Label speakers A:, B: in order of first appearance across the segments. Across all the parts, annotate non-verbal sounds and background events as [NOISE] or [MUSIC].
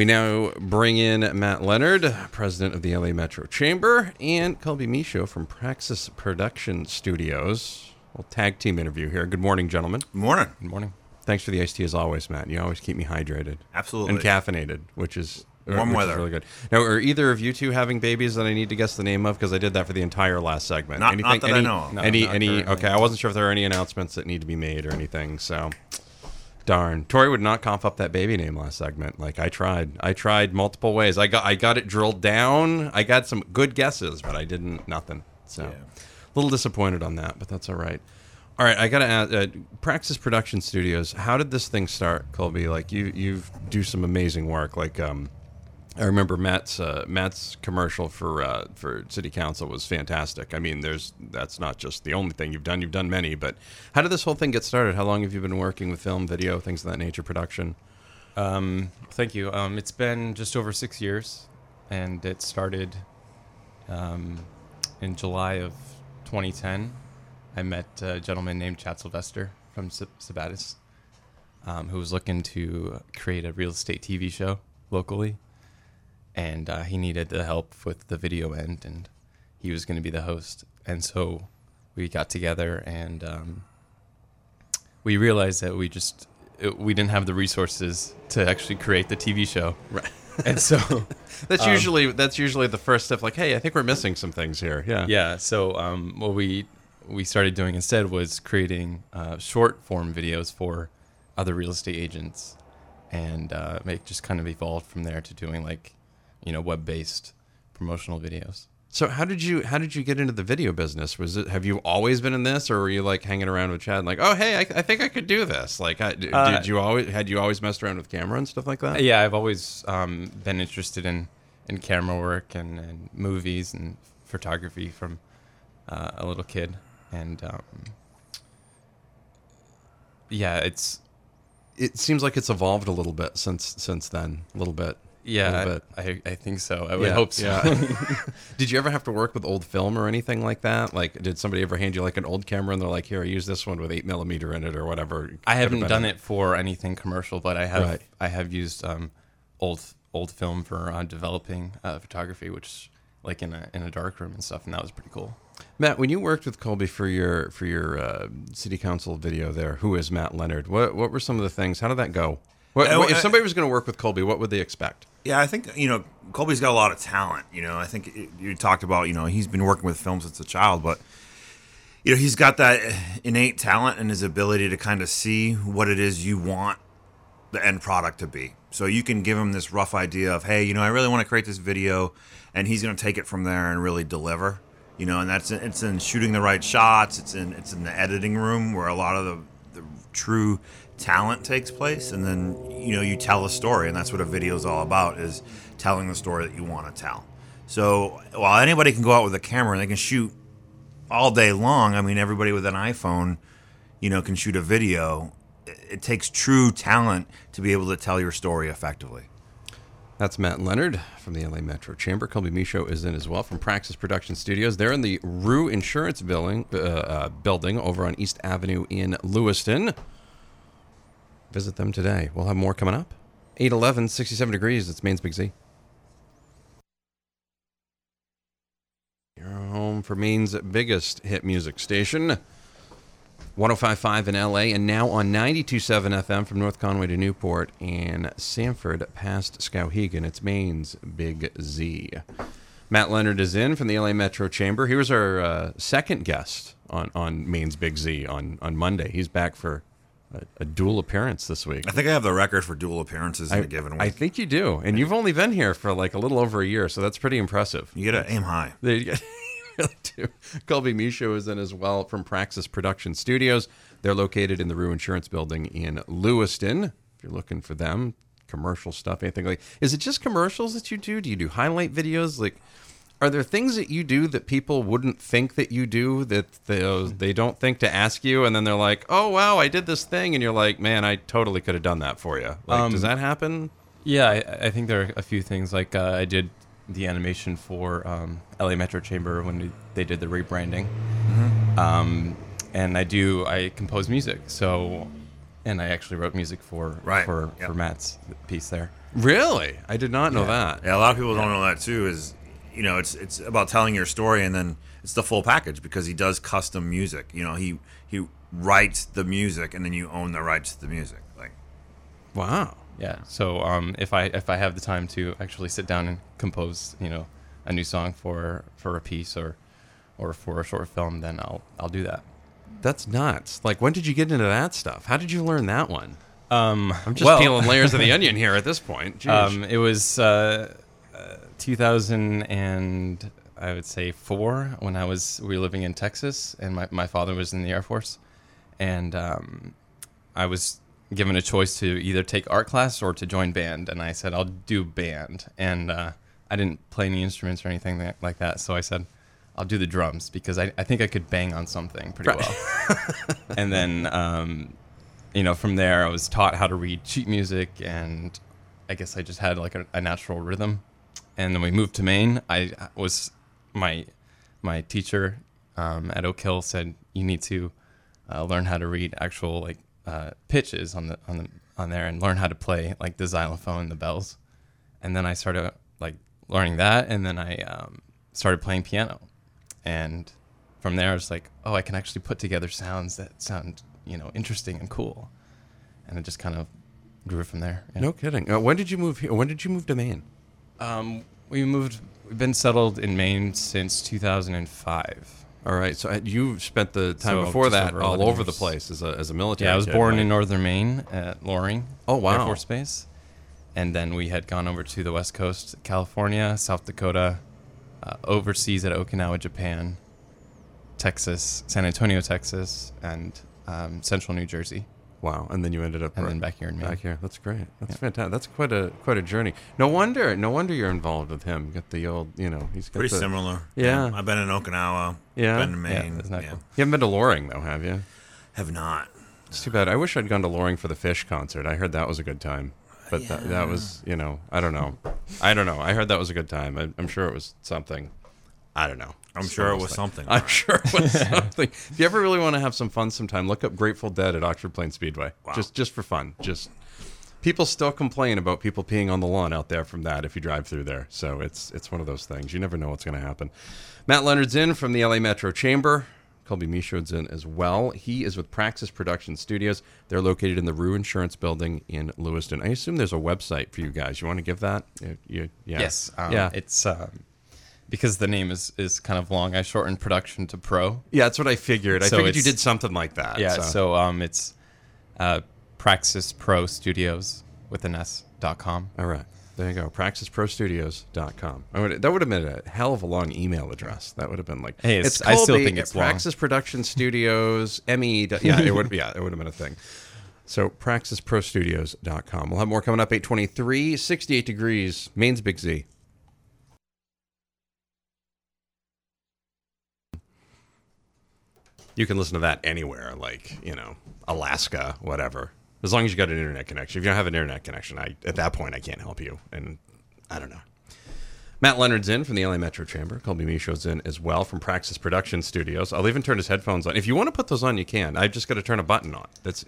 A: We now bring in Matt Leonard, president of the LA Metro Chamber, and Colby Michaud from Praxis Production Studios. We'll tag team interview here. Good morning, gentlemen.
B: Good morning.
A: Good morning. Thanks for the iced tea as always, Matt. You always keep me hydrated.
B: Absolutely.
A: And caffeinated, which is
B: Warm
A: which
B: weather.
A: Is really good. Now, are either of you two having babies that I need to guess the name of? Because I did that for the entire last segment.
B: Not- not that I know of.
C: No,
A: any,
C: not
A: any?
C: currently.
A: Okay, I wasn't sure if there are any announcements that need to be made or anything. So, darn, Tori would not cough up that baby name last segment. Like I tried, I tried multiple ways. I got, I got it drilled down. I got some good guesses, but I didn't. Nothing. So, a little disappointed on that, but that's all right. All right, I gotta ask. Uh, Praxis Production Studios. How did this thing start, Colby? Like you, you do some amazing work. Like, um, I remember Matt's uh, Matt's commercial for uh, for City Council was fantastic. I mean, there's that's not just the only thing you've done. You've done many, but how did this whole thing get started? How long have you been working with film, video, things of that nature, production?
C: Um, thank you. Um, it's been just over six years, and it started um, in July of 2010. I met a gentleman named Chad Sylvester from Sab- Sabattus, um, who was looking to create a real estate TV show locally, and uh, he needed the help with the video end, and he was going to be the host. And so we got together and um, we realized that we just it, we didn't have the resources to actually create the TV show.
A: Right. [LAUGHS]
C: And so [LAUGHS]
A: That's
C: Um,
A: usually that's usually the first step. Like, hey, I think we're missing some things here. Yeah.
C: yeah, so um, what we we started doing instead was creating uh, short form videos for other real estate agents, and uh, make just kind of evolved from there to doing like you know web based promotional videos.
A: So how did you how did you get into the video business? Was it have you always been in this, or were you like hanging around with Chad and like, oh hey, I, I think I could do this? Like, I, d-
C: Uh,
A: did you always had you always messed around with camera and stuff like that?
C: Yeah, I've always um, been interested in, in camera work and, and movies and photography from uh, a little kid, and um, yeah, it's
A: It seems like it's evolved a little bit since since then. A little bit.
C: Yeah,
A: bit.
C: I, I think so. I would
A: Yeah,
C: hope so.
A: yeah. [LAUGHS] [LAUGHS] did you ever have to work with old film or anything like that? Like, did somebody ever hand you like an old camera and they're like, "Here, use this one with eight millimeter in it or whatever"?
C: I
A: have
C: haven't done it for anything commercial, but I have
A: Right.
C: I have used um, old old film for uh, developing uh, photography, which like in a in a dark room and stuff, and that was pretty cool.
A: Matt, when you worked with Colby for your for your uh, city council video there, who is Matt Leonard? What what were some of the things? How did that go? What,
B: Uh,
A: if somebody was going to work with Colby, what would they expect?
B: Yeah, I think you know Colby's got a lot of talent. You know, I think it, you talked about you know he's been working with film since a child, but you know he's got that innate talent and his ability to kind of see what it is you want the end product to be. So you can give him this rough idea of, hey, you know, I really want to create this video, and he's going to take it from there and really deliver. You know, and that's it's in shooting the right shots. It's in it's in the editing room where a lot of the, the true talent takes place, and then you know you tell a story, and that's what a video is all about: is telling the story that you want to tell. So while anybody can go out with a camera and they can shoot all day long, I mean, everybody with an iPhone, you know, can shoot a video. It, takes true talent to be able to tell your story effectively.
A: That's Matt Leonard from the LA Metro Chamber. Colby Michaud is in as well from Praxis Production Studios. They're in the Rue Insurance building, uh, uh, building over on East Avenue in Lewiston. Visit them today. We'll have more coming up. 811, 67 degrees. It's Maine's Big Z. You're home for Maine's biggest hit music station. 1055 in LA and now on 927 FM from North Conway to Newport and Sanford past Skowhegan. It's Maine's Big Z. Matt Leonard is in from the LA Metro Chamber. He was our uh, second guest on, on Maine's Big Z on, on Monday. He's back for a, a dual appearance this week.
B: I think I have the record for dual appearances in
A: I,
B: a given week.
A: I think you do. And you've only been here for like a little over a year, so that's pretty impressive.
B: you got to aim high.
A: There you go. [LAUGHS] Really do. Colby Michaud is in as well from Praxis Production Studios. They're located in the Rue Insurance Building in Lewiston. If you're looking for them, commercial stuff, anything like? Is it just commercials that you do? Do you do highlight videos? Like, are there things that you do that people wouldn't think that you do that they they don't think to ask you, and then they're like, "Oh wow, I did this thing," and you're like, "Man, I totally could have done that for you." Like,
C: Um,
A: does that happen?
C: Yeah, I, I think there are a few things. Like uh, I did the animation for um, LA Metro Chamber when they did the rebranding, um, and I do I compose music. So, and I actually wrote music for
B: Right,
C: for
B: yep.
C: for Matt's piece there.
A: Really? I did not know that.
B: Yeah, a lot of people don't know that too. Is you know, it's it's about telling your story, and then it's the full package because he does custom music. You know, he he writes the music, and then you own the rights to the music. Like,
A: Wow.
C: Yeah. So um, if I if I have the time to actually sit down and compose, you know, a new song for for a piece or or for a short film, then I'll I'll do that.
A: That's nuts. Like, when did you get into that stuff? How did you learn that one?
C: Um,
A: I'm just
C: well,
A: peeling layers of the [LAUGHS] onion here at this point. Jeez.
C: Um, it was uh, uh, 2000 and I would say four when I was we were living in Texas and my, my father was in the Air Force. And um, I was given a choice to either take art class or to join band and I said I'll do band. And uh, I didn't play any instruments or anything that, like that so I said I'll do the drums because I, I think I could bang on something pretty well. [LAUGHS] And then um, you know, from there, I was taught how to read sheet music, and I guess I just had like a, a natural rhythm. And then we moved to Maine. I was my my teacher um, at Oak Hill said you need to uh, learn how to read actual like uh, pitches on the on the on there and learn how to play like the xylophone, the bells. And then I started like learning that, and then I um, started playing piano. And from there, I was like, oh, I can actually put together sounds that sound you know interesting and cool. And it just kind of grew from there. yeah.
A: no kidding. Uh, when did you move here? When did you move to Maine?
C: Um, we moved. We've been settled in Maine since 2005.
A: All right. So uh, you spent the time
C: So
A: before that
C: over
A: all
C: 11
A: over the place as a, as a military.
C: Yeah, I was
A: kid,
C: born
A: right?
C: in northern Maine at Loring.
A: Oh, wow.
C: Air Force Base, and then we had gone over to the West Coast, California, South Dakota, uh, overseas at Okinawa, Japan, Texas, San Antonio, Texas, and um, Central New Jersey,
A: Wow. And then you ended up
C: and
A: right
C: then back here in Maine.
A: back here. That's great. That's fantastic. That's quite a quite a journey. No wonder. No wonder you're involved with him. Got the old. You know. He's got
B: pretty
A: the,
B: similar.
A: Yeah.
B: I've been in Okinawa.
A: Yeah?
B: Been in Maine.
C: isn't that
B: yeah.
C: cool?
A: You haven't been to Loring though, have you?
B: Have not.
A: It's too bad. I wish I'd gone to Loring for the Phish concert. I heard that was a good time. But that, that was, you know, I don't know. I don't know. I heard that was a good time. I, I'm sure it was something. I don't know.
B: I'm
A: It's [LAUGHS]
B: sure it was
A: those
B: something.
A: I'm sure it was something. If you ever really want to have some fun sometime, look up Grateful Dead at Oxford Plains Speedway. Just just for fun. Just people still complain about people peeing on the lawn out there from that if you drive through there. So it's it's one of those things. You never know what's going to happen. Matt Leonard's in from the LA Metro Chamber. Colby Michaud's in as well. He is with Praxis Production Studios. They're located in the Rue Insurance Building in Lewiston. I assume there's a website for you guys. You want to give that? You, you- yeah.
C: Yes. Um,
A: yeah.
C: It's um, because the name is is kind of long. I shortened production to pro.
A: yeah, that's what I figured. I
C: So
A: figured you did something like that.
C: Yeah.
A: so.
C: So, um, it's uh, Praxis Pro Studios with an S dot com.
A: All right. There you go. PraxisProStudios.com. I would, that would have been a hell of a long email address. That would have been like,
C: Hey, it's- I still think it's long.
A: Praxis Production Studios, ME. Yeah, it would, yeah, it would have been a thing. So, PraxisProStudios.com. We'll have more coming up. 823, 68 degrees, Maine's Big Z. You can listen to that anywhere, like, you know, Alaska, whatever. As long as you got an internet connection. If you don't have an internet connection, I at that point I can't help you. And I don't know. Matt Leonard's in from the LA Metro Chamber. Colby Michaud's in as well from Praxis Production Studios. I'll even turn his headphones on. If you want to put those on, you can. I've just got to turn a button on. That's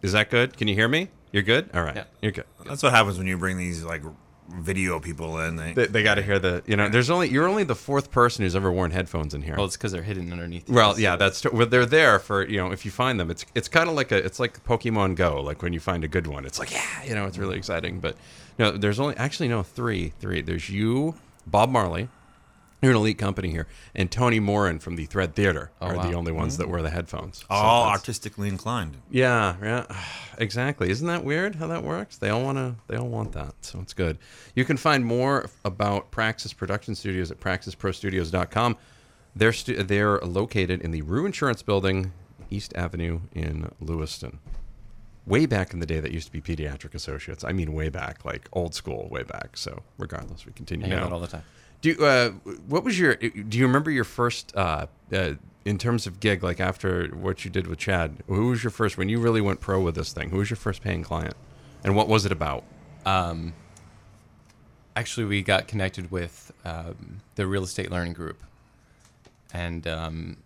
A: is that good? Can you hear me? You're good. All right,
C: Yeah.
A: you're good.
B: That's what happens when you bring these like video people in. They,
A: They, they got to hear the. You know, there's only you're only the fourth person who's ever worn headphones in here.
C: Well, it's because they're hidden underneath.
A: Well,
C: S.
A: yeah, that's well, they're there for you know if you find them. It's it's kind of like a it's like Pokemon Go. Like when you find a good one, it's like yeah, you know, it's really exciting. But no, there's only actually no three three. There's you, Bob Marley. You're an elite company here, and Tony Morin from the Thread Theater are
C: wow. Mm-hmm.
A: the only ones that wear the headphones. So
B: all
A: that's-
B: artistically inclined.
A: yeah, yeah, exactly. Isn't that weird how that works? They all want to, they all want that, so it's good. You can find more about Praxis Production Studios at praxisprostudios.com. They're stu- they're located in the Rue Insurance Building, East Avenue in Lewiston. way back in the day that used to be pediatric associates. I mean, way back, like old school, way back. So regardless, we continue
C: I hear
A: now.
C: that all the time.
A: Do you, uh, what was your? Do you remember your first uh, uh, in terms of gig? Like after what you did with Chad, who was your first when you really went pro with this thing? Who was your first paying client, and what was it about?
C: Um, actually, we got connected with um, the real estate learning group, and um,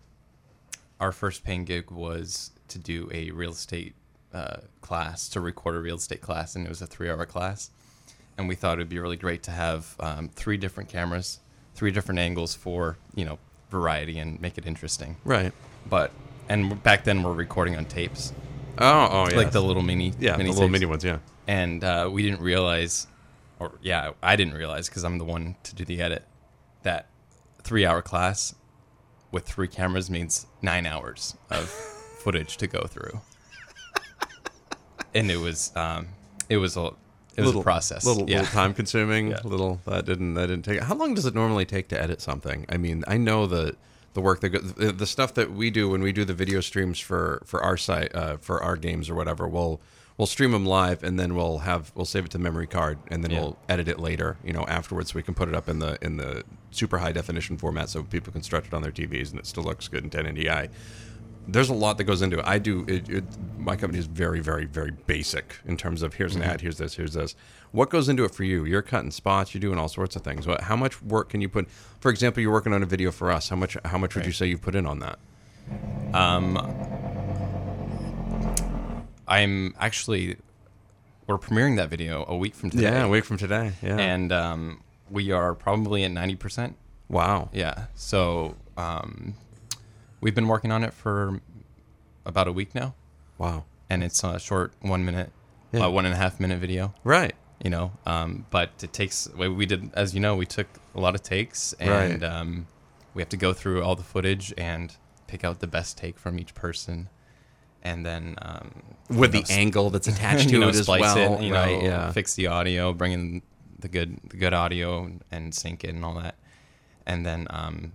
C: our first paying gig was to do a real estate uh, class, to record a real estate class, and it was a three-hour class. And we thought it would be really great to have um, three different cameras, three different angles for you know variety and make it interesting.
A: Right.
C: But and back then we're recording on tapes,
A: Oh, oh, yeah.
C: like the little mini,
A: yeah,
C: mini
A: the little
C: tapes
A: mini ones. Yeah.
C: and uh, we didn't realize, or yeah, I didn't realize because I'm the one to do the edit. That three-hour class with three cameras means nine hours of [LAUGHS] footage to go through, and it was um, it was a it was a process.
A: little,
C: yeah.
A: little time consuming. [LAUGHS]
C: Yeah.
A: Little that didn't that didn't take. How long does it normally take to edit something? I mean, I know the the work that go, the, the stuff that we do when we do the video streams for for our site uh, for our games or whatever. We'll we'll stream them live and then we'll have we'll save it to the memory card and then
C: Yeah.
A: we'll edit it later. You know, afterwards so we can put it up in the in the super high definition format so people can stretch it on their TVs and it still looks good in 1080i there's a lot that goes into it. I do. It, it, my company is very, very, very basic in terms of here's an ad, here's this, here's this. What goes into it for you? You're cutting spots. You're doing all sorts of things. What? How much work can you put? For example, you're working on a video for us. How much? How much would you say you put in on that?
C: Um, I'm actually we're premiering that video a week from today.
A: Yeah, a week from today. Yeah.
C: and um, we are probably at ninety percent.
A: wow.
C: Yeah. So um, we've been working on it for about a week now,
A: Wow.
C: and it's a short one minute,
A: Yeah.
C: uh, one and a half minute video.
A: Right.
C: You know, um, but it takes. We we did, as you know, we took a lot of takes,
A: Right.
C: and um, we have to go through all the footage and pick out the best take from each person, and then um,
A: With
C: you
A: the
C: know, s-
A: angle that's [LAUGHS] attached to
C: you know,
A: it as well.
C: it, you
A: right.
C: know,
A: yeah.
C: fix the audio, bring in the good the good audio and sync it and all that. And then um,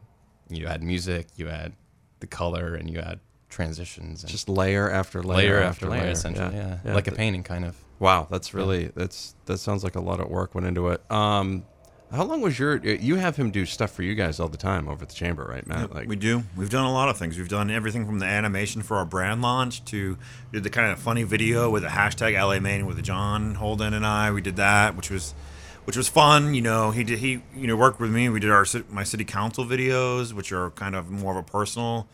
C: you add music, you add the color, and you add transitions. And
A: Just layer after layer,
C: layer after layer, essentially. Yeah, like a painting, kind of.
A: Wow, that's really that's that sounds like a lot of work went into it. Um, how long was your? You have him do stuff for you guys all the time over at the chamber, right, Matt? Like
B: we do. We've done a lot of things. We've done everything from the animation for our brand launch to did the kind of funny video with the hashtag LA Mania with John Holden and I. We did that, which was which was fun. You know, he did he you know worked with me. We did our my city council videos, which are kind of more of a personal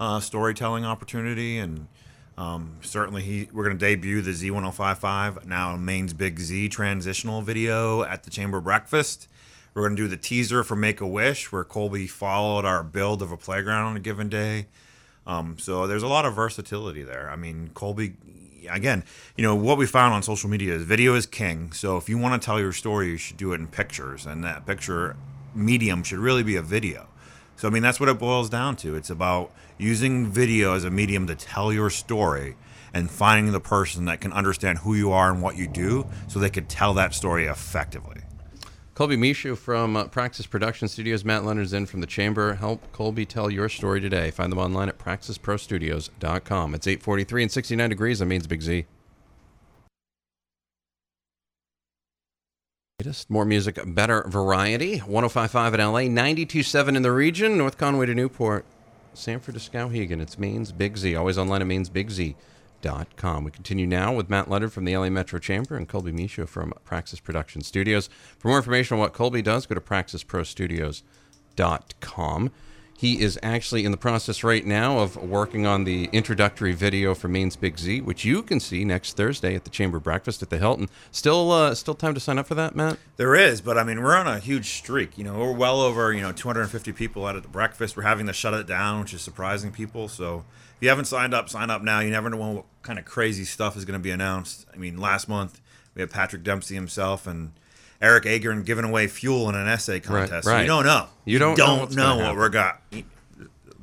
B: uh, storytelling opportunity and. Um, certainly, he we're going to debut the Z1055 now Maine's Big Z transitional video at the Chamber Breakfast. We're going to do the teaser for Make a Wish, where Colby followed our build of a playground on a given day. Um, so there's a lot of versatility there. I mean, Colby, again, you know, what we found on social media is video is king. So if you want to tell your story, you should do it in pictures, and that picture medium should really be a video. So I mean, that's what it boils down to. It's about using video as a medium to tell your story and finding the person that can understand who you are and what you do, so they could tell that story effectively.
A: Colby Michaud from uh, Praxis Production Studios. Matt Leonard's in from the Chamber. Help Colby tell your story today. Find them online at praxisprostudios.com. It's 843 and 69 degrees. That means Big Z. Latest, More music, better variety. 1055 in LA, 927 in the region, North Conway to Newport, Sanford to Skowhegan. It's Maine's Big Z. Always online at mainsbigz.com. We continue now with Matt Leonard from the LA Metro Chamber and Colby Michaud from Praxis Production Studios. For more information on what Colby does, go to praxisprostudios.com. He is actually in the process right now of working on the introductory video for Maine's Big Z, which you can see next Thursday at the Chamber Breakfast at the Hilton. Still, uh, still time to sign up for that, Matt.
B: There is, but I mean, we're on a huge streak. You know, we're well over you know 250 people out at the breakfast. We're having to shut it down, which is surprising people. So you haven't signed up, sign up now. You never know what kind of crazy stuff is going to be announced. I mean, last month we had Patrick Dempsey himself and Eric Agern giving away fuel in an essay contest. So
A: right.
B: you don't know.
A: You don't know
B: don't
A: what's
B: know, what we're got.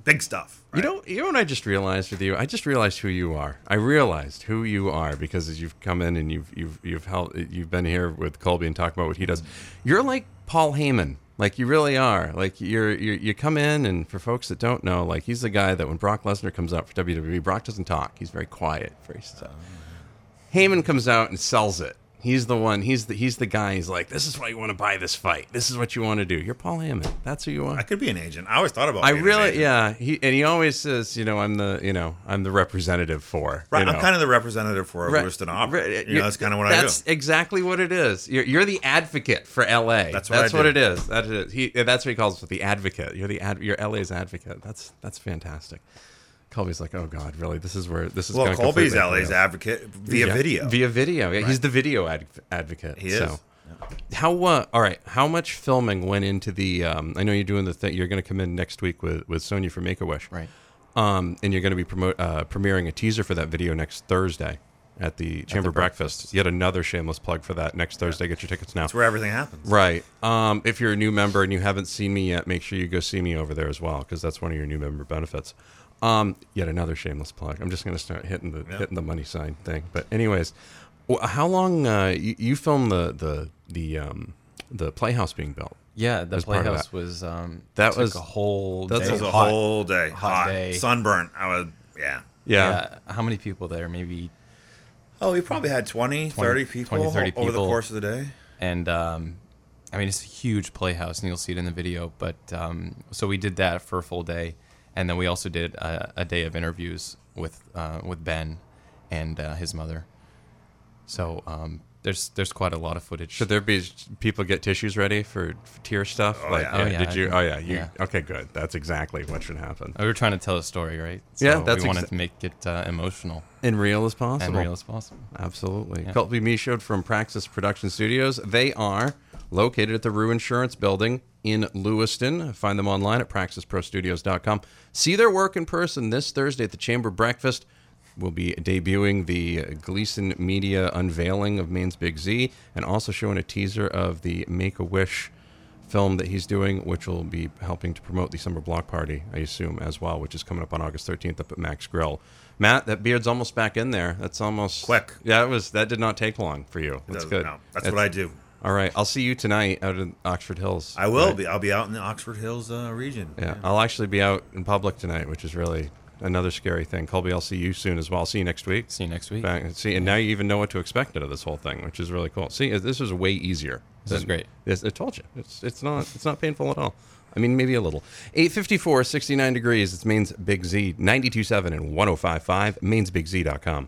B: Big stuff.
A: You know, you know what I just realized with you? I just realized who you are. I realized who you are because as you've come in and you've you've you've held, you've been here with Colby and talking about what he does. You're like Paul Heyman. Like you really are. Like you're, you're you come in and for folks that don't know, like he's the guy that when Brock Lesnar comes out for WWE, Brock doesn't talk. He's very quiet, very still. Oh, Heyman comes out and sells it. He's the one. He's the he's the guy. He's like, this is why you want to buy this fight. This is what you want to do. You're Paul Heyman. That's who you are.
B: I could be an agent. I always thought about.
A: I really, yeah. He and he always says, you know, I'm the, you know, I'm the representative for.
B: Right,
A: you know.
B: I'm kind of the representative for
A: Right,
B: Lewiston Auburn.
A: right,
B: You know, that's kind of what I do.
A: That's exactly what it is. You're, you're the advocate for LA.
B: That's what I
A: what
B: do.
A: it is. That is. He. That's what he calls it. The advocate. You're the ad. You're LA's advocate. That's that's fantastic. Colby's like, oh God, really? This is where this is.
B: Well,
A: gonna
B: Colby's LA's
A: fail."
B: advocate via
A: Yeah,
B: video.
A: Via video. Yeah, he's the video ad- advocate.
B: He is.
A: So. How uh, all right? How much filming went into the? Um, I know you're doing the thing. You're going to come in next week with with Sonya from Make a Wish,
C: Right.
A: Um, and you're going to be promote uh, premiering a teaser for that video next Thursday at the Chamber breakfast. Yet another shameless plug for that next Thursday. Get your tickets now.
B: That's where everything happens.
A: Right. Um, if you're a new member and you haven't seen me yet, make sure you go see me over there as well because that's one of your new member benefits. Um, yet another shameless plug. I'm just going to start hitting the hitting the money sign thing. But anyways, how long uh, you, you filmed the the the um, the playhouse being built?
C: Yeah, the
A: as part of
C: playhouse
A: that?
C: was um
A: That
C: took
A: was-
C: a whole
A: that's
C: day.
B: It was a
C: Hot.
B: whole day,
C: hot
B: hot,
C: day.
B: sunburnt. I was, yeah.
A: Yeah.
C: Yeah. How many people there? Maybe
B: Oh, we probably had 20, 30 people
C: 20, 30
B: over the course of the day.
C: and um, I mean it's a huge playhouse, and you'll see it in the video. But um, so we did that for a full day, and then we also did a, a day of interviews with uh, with Ben and uh, his mother. So um, there's there's quite a lot of footage.
A: Should there be people get tissues ready for, for tear stuff?
B: Oh, yeah.
C: Oh, yeah,
A: Did you? Oh yeah. You
C: yeah.
A: okay? Good. That's exactly what should happen.
C: we were trying to tell a story, right? So
A: Yeah, that's
C: we wanted
A: exa-
C: to make it uh, emotional
A: And real as possible.
C: and real as possible.
A: Absolutely.
C: Yeah.
A: Colby Michaud from Praxis Production Studios. They are located at the Rue Insurance Building in Lewiston. Find them online at praxisprostudios.com. See their work in person this Thursday at the Chamber Breakfast. We'll be debuting the Gleason Media unveiling of Maine's Big Z and also showing a teaser of the Make a Wish film that he's doing, which will be helping to promote the summer block party, I assume, as well, which is coming up on August 13th up at Max Grill. Matt, that beard's almost back in there. That's almost
B: Quick.
A: Yeah, it was. That did not take long for you. That's good.
B: no, that's what I do.
A: All right, I'll see you tonight out in Oxford Hills.
B: I will
A: Right.
B: be. I'll be out in the Oxford Hills uh, region.
A: Yeah, I'll actually be out in public tonight, which is really another scary thing. Colby, I'll see you soon as well. I'll see you next week.
C: See you next week.
A: Back- See, and now you even know what to expect out of this whole thing, which is really cool. See, this is way easier.
C: This is great.
A: Yes, I told you. It's it's not it's not painful at all. I mean, maybe a little. 854, 69 degrees. It's Maine's Big Z, 92.7 and 105.5, mainsbigz.com.